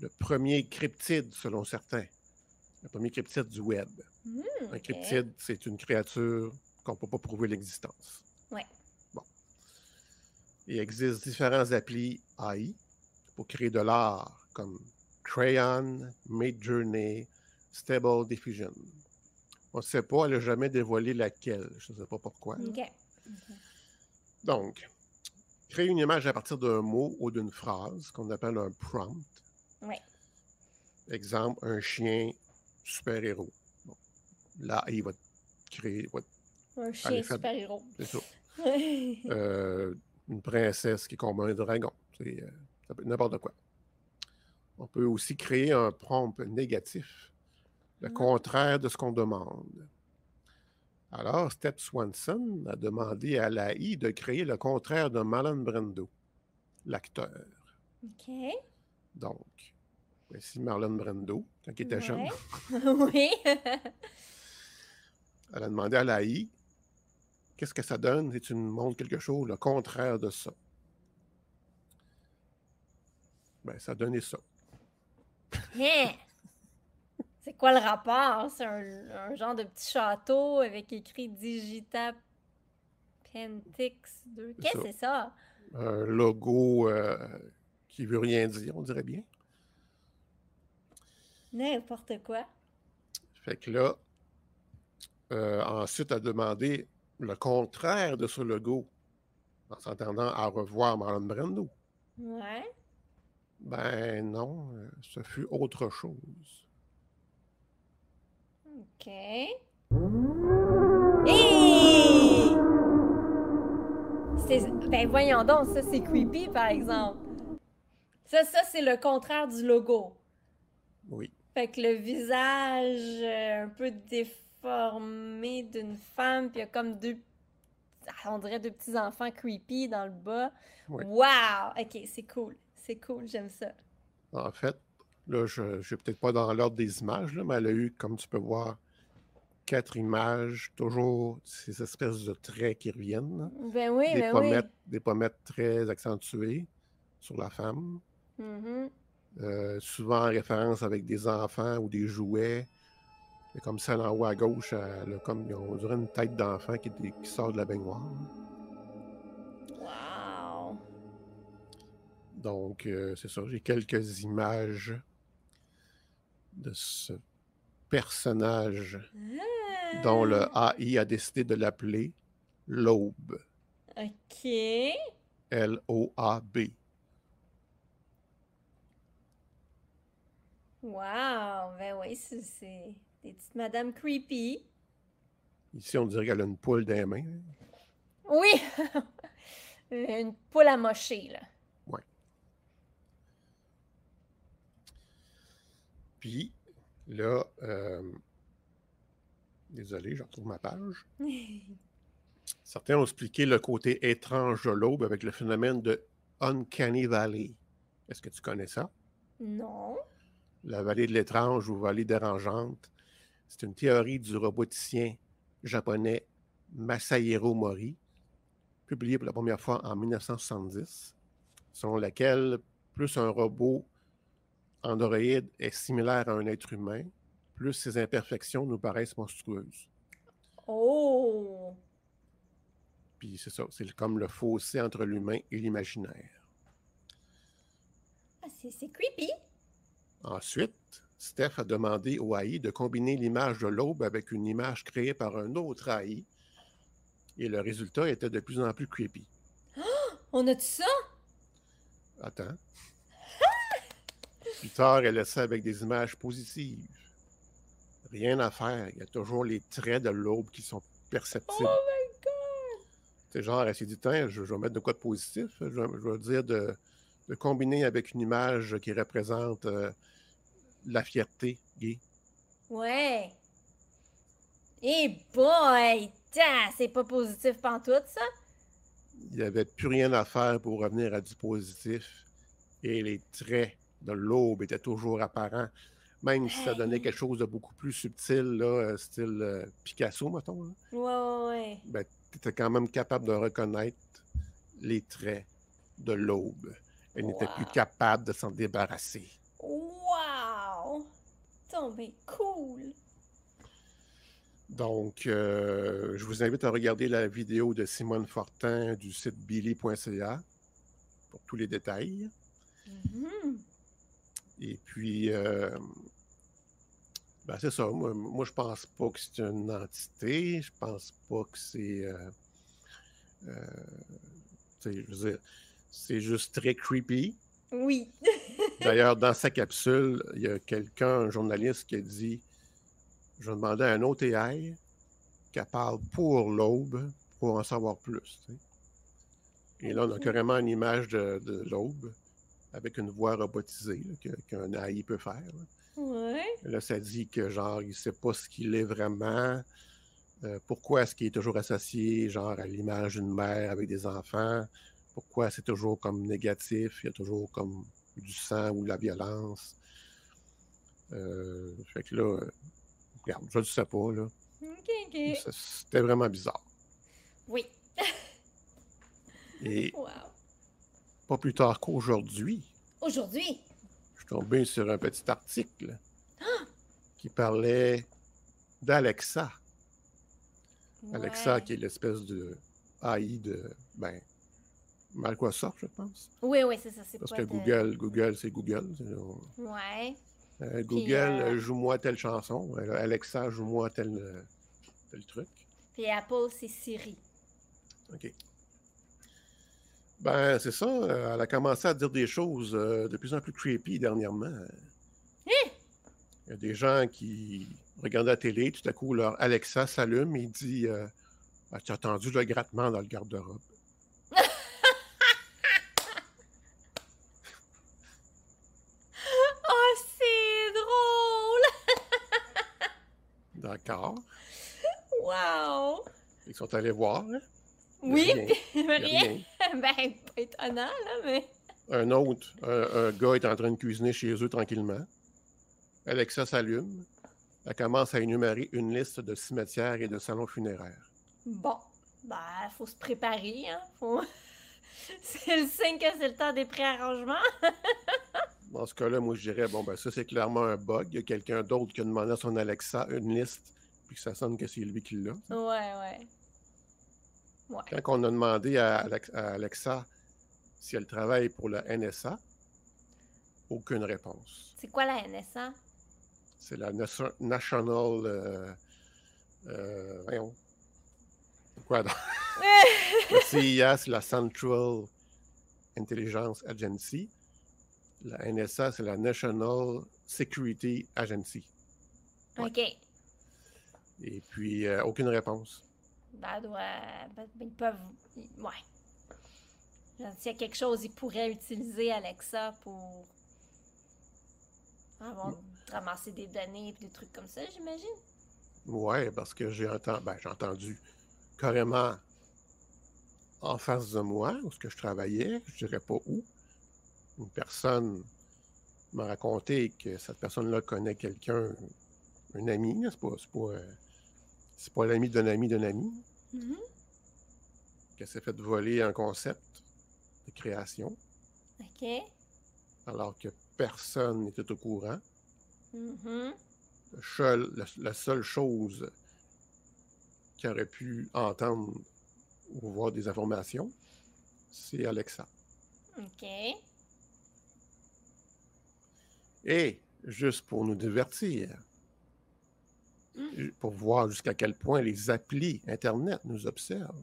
Le premier cryptide, selon certains. Le premier cryptide du web. Hmm, Un cryptide, c'est une créature qu'on ne peut pas prouver l'existence. Ouais. Bon. Il existe différents applis AI pour créer de l'art, comme Crayon, Midjourney, Stable Diffusion. On ne sait pas, elle n'a jamais dévoilé laquelle. Je ne sais pas pourquoi. là. OK. Donc, créer une image à partir d'un mot ou d'une phrase qu'on appelle un prompt. Ouais. Exemple, un chien super-héros. Bon. Là, il va te créer, va Un chien super-héros. c'est ça. [LAUGHS] Euh, une princesse qui combat un dragon. C'est euh, ça peut être n'importe quoi. On peut aussi créer un prompt négatif, le contraire de ce qu'on demande. Alors, Steph Swanson a demandé à l'AI de créer le contraire de Marlon Brando, l'acteur. OK. Donc, voici Marlon Brando, quand il était jeune. [LAUGHS] oui. [LAUGHS] Elle a demandé à l'AI qu'est-ce que ça donne? Si tu me montres quelque chose, le contraire de ça. Ben, ça donnait ça. Hein? C'est quoi le rapport? C'est un, un genre de petit château avec écrit Digita Pentix 2. C'est Qu'est-ce que c'est ça? Un logo euh, qui veut rien dire, on dirait bien. N'importe quoi. Fait que là, euh, ensuite, a demandé le contraire de ce logo, en s'entendant à revoir Marlon Brando. Ouais. Ben non, euh, ce fut autre chose. OK. Hey! Ben voyons donc, ça c'est creepy par exemple. Ça, ça c'est le contraire du logo. Oui. Fait que le visage euh, un peu déformé d'une femme, puis il y a comme deux, ah, on dirait deux petits enfants creepy dans le bas. Oui. Wow! Ok, c'est cool. C'est cool, j'aime ça. En fait, là, je ne suis peut-être pas dans l'ordre des images, là, mais elle a eu, comme tu peux voir, quatre images, toujours ces espèces de traits qui reviennent. Ben oui, des, ben pommettes, des pommettes très accentuées sur la femme. Mhm. euh, souvent en référence avec des enfants ou des jouets. Et comme ça, en haut à gauche, elle a comme, on dirait une tête d'enfant qui sort de la baignoire. Wow! Donc, euh, c'est ça, j'ai quelques images de ce personnage dont le AI a décidé de l'appeler l'Aube. Ok. L-O-A-B. Wow! Ben oui, c'est- c'est des petites madames creepy. Ici, on dirait qu'elle a une poule dans les mains. Oui! [LAUGHS] Une poule à mocher, là. Puis là, euh, désolé, je retrouve ma page. [LAUGHS] Certains ont expliqué le côté étrange de l'aube avec le phénomène de Uncanny Valley. Est-ce que tu connais ça? non. La vallée de l'étrange ou vallée dérangeante. C'est une théorie du roboticien japonais Masahiro Mori, publiée pour la première fois en 1970, selon laquelle plus un robot androïde est similaire à un être humain, plus ses imperfections nous paraissent monstrueuses. Oh! Puis c'est ça, c'est comme le fossé entre l'humain et l'imaginaire. Ah, c'est creepy. Ensuite, Steph a demandé au AI de combiner l'image de l'aube avec une image créée par un autre AI. Et le résultat était de plus en plus creepy. [GASPS] On a-tu ça? Attends. Plus tard, elle laissait avec des images positives. Rien à faire. Il y a toujours les traits de l'aube qui sont perceptibles. Oh my god! C'est genre, elle s'est dit, je, je vais mettre de quoi de positif? Je, vais- je vais dire de, de combiner avec une image qui représente euh, la fierté gay. Ouais. Eh boy! Tain, c'est pas positif pantoute, ça? Il n'y avait plus rien à faire pour revenir à du positif. Et les traits de l'aube étaient toujours apparents. Même si ça donnait quelque chose de beaucoup plus subtil, là, euh, style euh, Picasso, mettons, là, Ouais, ouais, ben, tu étais quand même capable de reconnaître les traits de l'aube. Elle n'était plus capable de s'en débarrasser. Wow! Tombé cool! Donc, euh, je vous invite à regarder la vidéo de Simone Fortin du site billy.ca pour tous les détails. Mhm. Et puis, euh, ben, c'est ça. Moi, moi, je pense pas que c'est une entité. Je pense pas que c'est. euh, euh, tu sais, je veux dire, c'est juste très creepy. Oui. [LAUGHS] D'ailleurs, dans sa capsule, il y a quelqu'un, un journaliste, qui a dit Je vais demander à un autre AI qu'elle parle pour l'aube pour en savoir plus. Et là, on a carrément une image de, de l'aube avec une voix robotisée qu'un AI peut faire. là. Ouais. Là, ça dit que genre, il ne sait pas ce qu'il est vraiment. Euh, pourquoi est-ce qu'il est toujours associé, genre, à l'image d'une mère avec des enfants? Pourquoi c'est toujours comme négatif? Il y a toujours comme du sang ou de la violence. Euh, fait que là, regarde, je ne sais pas, là. Ok, ok. Ça, C'était vraiment bizarre. Oui. Et [LAUGHS] Wow. Pas plus tard qu'aujourd'hui, Aujourd'hui? je suis tombé sur un petit article qui parlait d'Alexa. Alexa, qui est l'espèce de AI de, ben, Microsoft, je pense. Oui, oui, c'est ça. C'est Parce que de- Google, Google, c'est Google. Ouais. euh, Google, euh, joue-moi telle chanson. Euh, Alexa, joue-moi tel, tel truc. Puis Apple, c'est Siri. OK. Ben, c'est ça. euh, elle a commencé à dire des choses euh, de plus en plus creepy dernièrement. Il y a des gens qui regardent la télé, tout à coup, leur Alexa s'allume et dit euh, As-tu entendu le grattement dans le garde-robe? [LAUGHS] Oh, c'est drôle! [LAUGHS] D'accord. Wow! Ils sont allés voir. hein? Oui, Rien. [LAUGHS] rien. [LAUGHS] Ben, pas étonnant, là, mais. Un autre, un, un gars est en train de cuisiner chez eux tranquillement. Alexa s'allume. Elle commence à énumérer une liste de cimetières et de salons funéraires. Bon, ben, faut se préparer, hein. Faut... [LAUGHS] c'est le signe que c'est le temps des préarrangements. Dans ce cas-là, moi, je dirais, bon, ben ça, c'est clairement un bug. Il y a quelqu'un d'autre qui a demandé à son Alexa une liste, puis que ça sonne que c'est lui qui l'a. Ouais, ouais. Ouais. Quand on a demandé à, Alex- à Alexa si elle travaille pour la NSA, aucune réponse. C'est quoi la NSA? C'est la Nation- National. Euh, euh, voyons. Quoi donc? [LAUGHS] La CIA, c'est la Central Intelligence Agency. La NSA, c'est la National Security Agency. Ouais. Ok. Et puis, euh, aucune réponse. Ben, doit... ben, ben, ils peuvent. ils- Ouais. S'il y a quelque chose, ils pourraient utiliser Alexa pour avoir ramasser des données et des trucs comme ça, j'imagine. Ouais, parce que j'ai entendu, ben, j'ai entendu carrément en face de moi, où ce que je travaillais, je dirais pas où, une personne m'a raconté que cette personne-là connaît quelqu'un, un ami, c'est pas, c'est pas, euh, c'est pas l'ami d'un ami d'un ami, Mhm. qu'elle s'est fait voler un concept de création, OK. alors que personne n'était au courant. Le seul- la, la seule chose qui aurait pu entendre ou voir des informations, c'est Alexa. OK. Et juste pour nous divertir, pour voir jusqu'à quel point les applis Internet nous observent,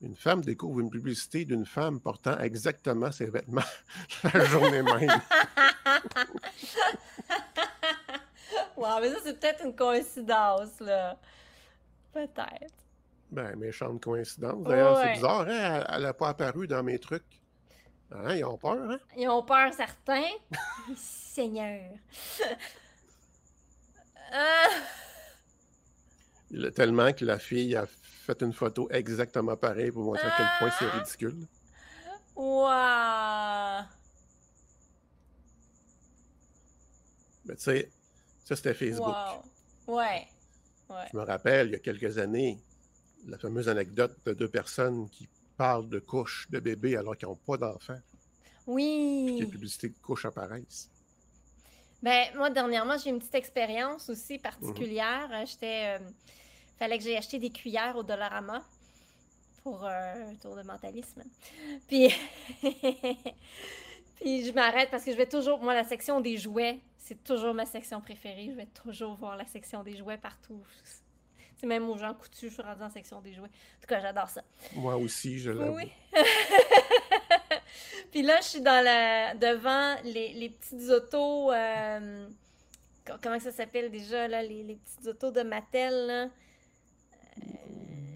une femme découvre une publicité d'une femme portant exactement ses vêtements [LAUGHS] la journée même. [LAUGHS] wow, mais ça, c'est peut-être une coïncidence, là. Peut-être. Ben, méchante coïncidence. D'ailleurs, Ouais. c'est bizarre, hein? Elle n'a pas apparu dans mes trucs. Hein? Ils ont peur, hein? Ils ont peur, certains. [LAUGHS] Seigneur. Il a tellement que la fille a fait une photo exactement pareille pour montrer à quel point c'est Ah! ridicule. wow. Mais tu sais, ça c'était Facebook. Wow. Ouais. Ouais. Je me rappelle, il y a quelques années, la fameuse anecdote de deux personnes qui parlent de couches de bébés alors qu'ils n'ont pas d'enfants. Que les Oui. publicités de couches apparaissent. Ben, moi, dernièrement, j'ai une petite expérience aussi particulière. Euh, J'étais. euh, fallait que j'aille acheter des cuillères au Dollarama pour euh, un tour de mentalisme. [LAUGHS] Puis. [LAUGHS] Puis je m'arrête parce que je vais toujours. Moi, la section des jouets, c'est toujours ma section préférée. Je vais toujours voir la section des jouets partout. C'est même aux gens coutus, je suis rendue en section des jouets. En tout cas, j'adore ça. Moi aussi, je l'avoue. Oui. [LAUGHS] Puis là, je suis dans la devant les, les petites autos. euh, co- comment ça s'appelle déjà là, les, les petites autos de Mattel là?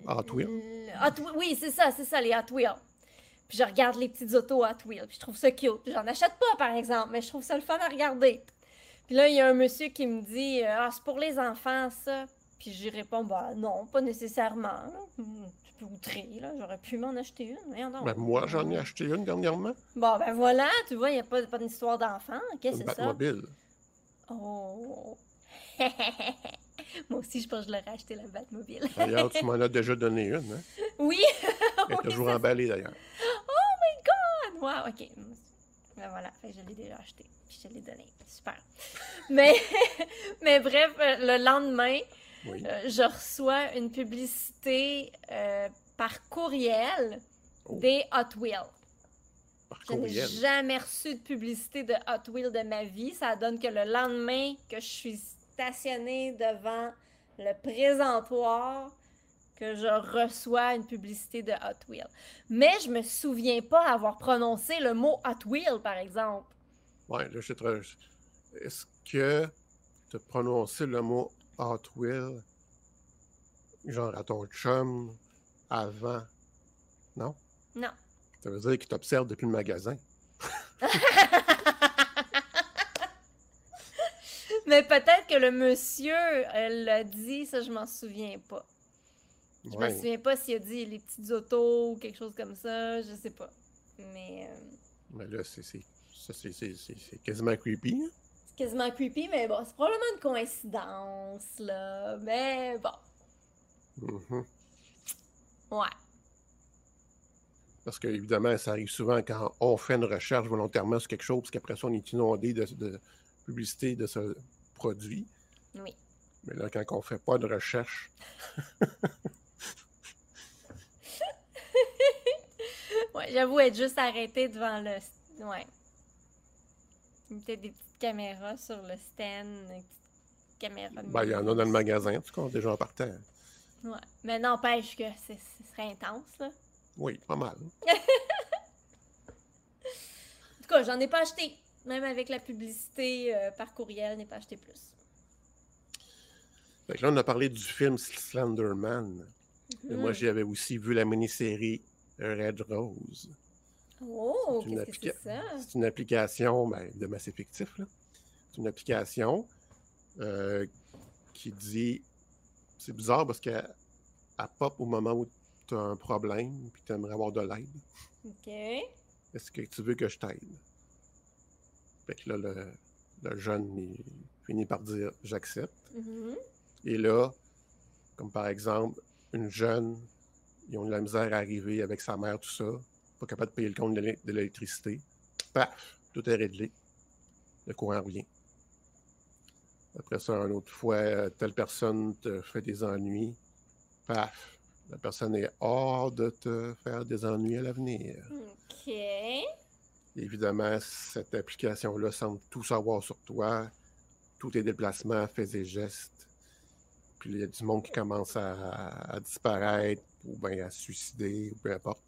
Hot Wheels. Hot oui, c'est ça, c'est ça, les Hot Wheels. Puis je regarde les petites autos Hot Wheels, puis je trouve ça cute. J'en achète pas, par exemple, mais je trouve ça le fun à regarder. Puis là, il y a un monsieur qui me dit euh, Ah, c'est pour les enfants, ça. Puis j'y réponds Bah non, pas nécessairement. Là. J'aurais pu m'en acheter une. Donc. Ben, moi, j'en ai acheté une dernièrement. Bon, ben voilà, tu vois, il n'y a pas, pas d'histoire d'enfant. Qu'est-ce que c'est ça? Batmobile. Oh. [LAUGHS] Moi aussi, je pense que je l'aurais acheté, la Batmobile. D'ailleurs, tu [LAUGHS] m'en as déjà donné une. Hein? oui! [LAUGHS] Elle est toujours emballée, d'ailleurs. Wow, ok. Ben voilà, fait je l'ai déjà acheté. Puis je te l'ai donné. Super. Mais, mais bref, euh, le lendemain, Oui. euh, je reçois une publicité euh, par courriel Oh. des Hot Wheels. Par Je n'ai jamais reçu de publicité de Hot Wheels de ma vie. Ça donne que le lendemain que je suis stationnée devant le présentoir, que je reçois une publicité de Hot Wheels. Mais je me souviens pas avoir prononcé le mot Hot Wheels, par exemple. Ouais, là, je te Est-ce que tu as prononcé le mot Hot Wheel, genre à ton chum, avant? Non? Non. Ça veut dire qu'il t'observe depuis le magasin. [LAUGHS] Mais peut-être que le monsieur euh, l'a dit, ça je m'en souviens pas. Je Ouais. me souviens pas s'il a dit les petites autos ou quelque chose comme ça, je sais pas. Mais euh, Mais là, c'est- c'est quasiment creepy. hein? Quasiment creepy, mais bon, c'est probablement une coïncidence, là. Mais bon, Mhm. ouais. Parce qu'évidemment, ça arrive souvent quand on fait une recherche volontairement sur quelque chose, parce qu'après ça, on est inondé de, de publicité de ce produit. Oui. Mais là, quand on fait pas de recherche, [LAUGHS] Ouais, j'avoue être juste arrêté devant le. Ouais. Peut-être des caméras sur le stand, des petites caméras. de ben, il y en a dans le magasin, en tout cas, déjà en partant. Ouais. Mais n'empêche que ce serait intense, là. Oui, pas mal. En tout cas, j'en ai pas acheté. Même avec la publicité euh, par courriel, n'ai pas acheté plus. Fait que là, on a parlé du film Slenderman. Mais moi, Mhm. j'avais aussi vu la mini-série Red Oh, C'est une qu'est-ce que c'est ça? C'est une application ben, de massif fictif. là. C'est une application euh, qui dit. C'est bizarre parce qu'elle elle pop au moment où tu as un problème puis tu aimerais avoir de l'aide. OK. Est-ce que tu veux que je t'aide? Fait que là, le, le jeune il finit par dire j'accepte. Mhm. Et là, comme par exemple, une jeune, ils ont de la misère à arriver avec sa mère, tout ça, pas capable de payer le compte de l'é- de l'électricité. Paf, tout est réglé. Le courant revient. Après ça, une autre fois, telle personne te fait des ennuis. Paf, la personne est hors de te faire des ennuis à l'avenir. OK. Évidemment, cette application-là semble tout savoir sur toi, tous tes déplacements, faits et gestes. Puis il y a du monde qui commence à, à disparaître ou bien à se suicider, ou peu importe.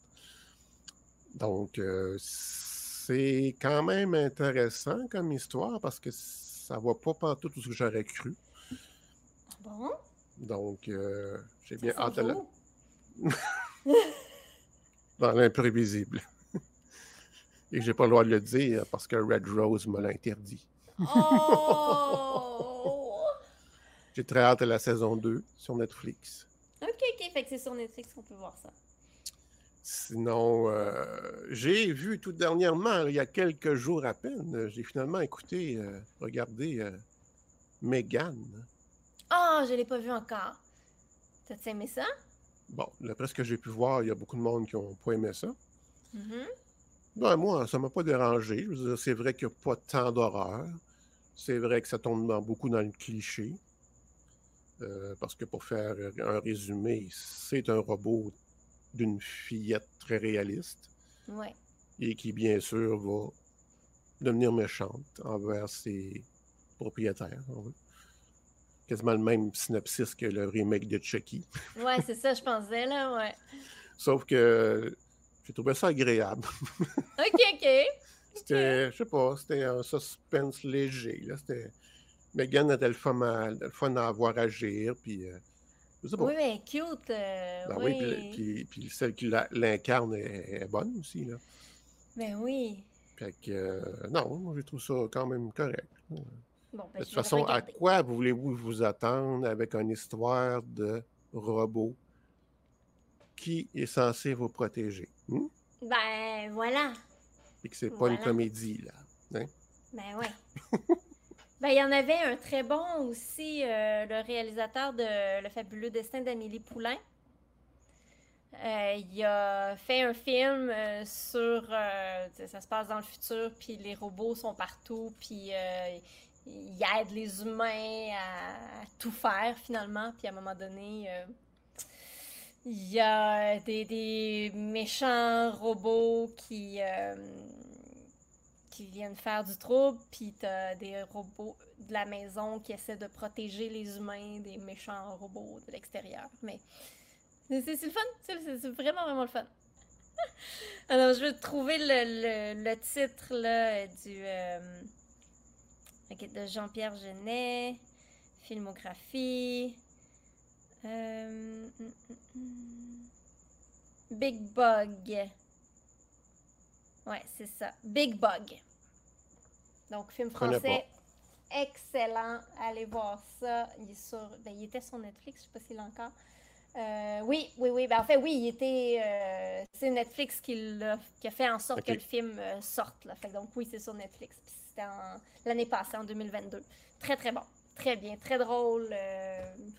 Donc, euh, c'est quand même intéressant comme histoire parce que ça va pas partout tout ce que j'aurais cru. Bon? Donc, euh, j'ai bien hâte de la... [LAUGHS] dans l'imprévisible. [LAUGHS] Et j'ai pas le droit de le dire parce que Red Rose me l'a interdit. Oh! [LAUGHS] J'ai très hâte à la saison 2 sur Netflix. OK, OK. Fait que c'est sur Netflix qu'on peut voir ça. Sinon, euh, j'ai vu tout dernièrement, il y a quelques jours à peine, j'ai finalement écouté, euh, regardé euh, Megan. Oh, je l'ai pas vu encore. T'as-tu aimé ça? Bon, d'après ce que j'ai pu voir, il y a beaucoup de monde qui n'ont pas aimé ça. Mhm. Ben, moi, ça m'a pas dérangé. Je veux dire, c'est vrai qu'il n'y a pas tant d'horreur. C'est vrai que ça tombe dans- beaucoup dans le cliché. Euh, parce que pour faire un résumé, c'est un robot d'une fillette très réaliste Ouais. et qui, bien sûr, va devenir méchante envers ses propriétaires. Quasiment le même synopsis que le remake de Chucky. [LAUGHS] Ouais, c'est ça, je pensais, là, ouais. Sauf que j'ai trouvé ça agréable. [LAUGHS] OK, OK. C'était, je sais pas, c'était un suspense léger. Là. C'était... Megan était le fun, à, le fun à agir, puis euh, je sais pas. Oui, mais cute. euh, Ben oui. oui, puis, puis- puis celle qui l'incarne est, est bonne aussi. Là. Ben oui. Fait que, euh, non, moi, je trouve ça quand même correct. Bon, ben, De toute façon, à quoi voulez-vous vous attendre avec une histoire de robot qui est censé vous protéger? hmm? Ben voilà. Et que c'est pas une Voilà. comédie, là. hein? Ben ouais. [LAUGHS] ben, il y en avait un très bon aussi, euh, le réalisateur de Le fabuleux destin d'Amélie Poulain. Euh, il a fait un film euh, sur. ça se passe dans le futur, puis les robots sont partout, puis il aide les humains à, tout faire finalement, puis à un moment donné. il y a des, méchants robots qui, qui viennent faire du trouble, puis t'as des robots de la maison qui essaient de protéger les humains des méchants robots de l'extérieur. Mais c'est le fun, c'est vraiment, vraiment le fun. [LAUGHS] Alors, je vais trouver le, le, titre là, du, euh, de Jean-Pierre Genet, filmographie. Euh, hum, hum, hum. Big Bug. Ouais, c'est ça. Big Bug. Donc, film français. Excellent. Allez voir ça. Il, est sur... ben, il était sur Netflix, je sais pas s'il est encore. Euh, oui, oui, oui. Ben, en fait, oui, il était. euh, c'est Netflix qui, a fait en sorte que le film euh, sorte. Là. Fait que donc, oui, c'est sur Netflix. Puis c'était l'année passée, en 2022. Très, très bon. Très bien. Très drôle.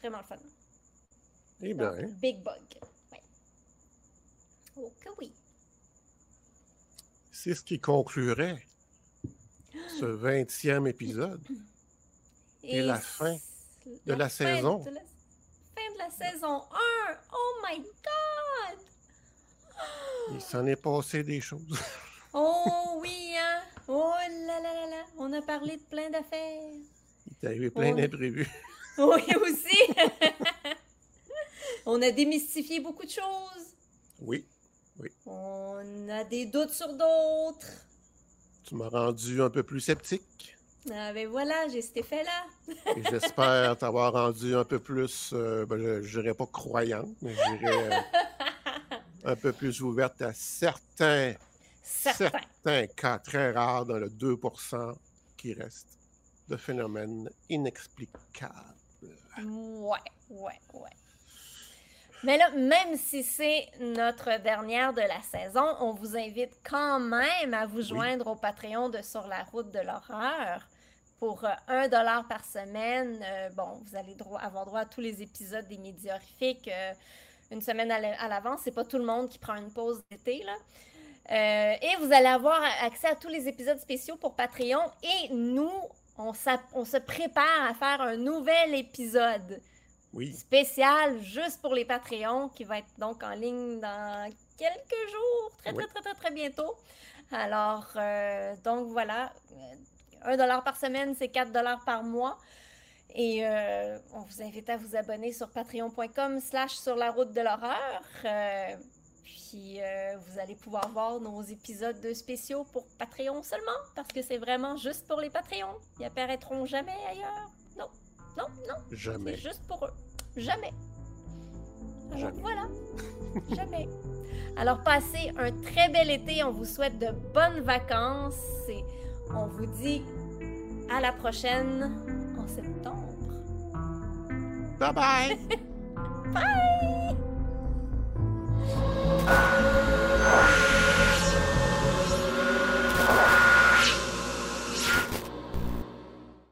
vraiment le fun. Eh Donc, bien, Big Bug. Ouais. Oh que oui. c'est ce qui conclurait ce 20e épisode. [LAUGHS] Et la fin de la saison. de la- fin de la saison 1. Oh my God! Il s'en est passé des choses. [LAUGHS] Oh oui, hein? Oh là là là là! On a parlé de plein d'affaires. Il est arrivé plein Oui. d'imprévus. [LAUGHS] Oui, aussi! On a démystifié beaucoup de choses. Oui, On a des doutes sur d'autres. Tu m'as rendu un peu plus sceptique. Ah ben voilà, j'ai cet effet-là. [LAUGHS] Et j'espère t'avoir rendu un peu plus, euh, ben, je dirais pas croyante, mais je dirais euh, un peu plus ouverte à certains, Certain. certains cas très rares dans le 2% qui reste. de phénomènes inexplicables. Ouais, ouais, ouais. Mais là, même si c'est notre dernière de la saison, on vous invite quand même à vous joindre au Patreon de Sur la route de l'horreur. Pour euh, un dollar par semaine, euh, bon, vous allez droit- avoir droit à tous les épisodes des médias horrifiques euh, une semaine à la- à l'avance. C'est pas tout le monde qui prend une pause d'été, là. Euh, et vous allez avoir accès à tous les épisodes spéciaux pour Patreon. Et nous, on se prépare à faire un nouvel épisode Oui, spécial juste pour les Patreons qui va être donc en ligne dans quelques jours, très très Oui. très très très bientôt. Alors, euh, donc voilà, euh, 1 dollar par semaine, c'est 4 dollars par mois. Et euh, on vous invite à vous abonner sur patreon.com slash sur la route de l'horreur. Euh, puis euh, vous allez pouvoir voir nos épisodes de spéciaux pour Patreon seulement, parce que c'est vraiment juste pour les Patreons. Ils apparaîtront jamais ailleurs. Non, non, non. Jamais. C'est juste pour eux. Jamais. Jamais. voilà. [LAUGHS] Jamais. Alors, passez un très bel été. On vous souhaite de bonnes vacances et on vous dit à la prochaine en septembre. [LAUGHS] Bye bye. bye.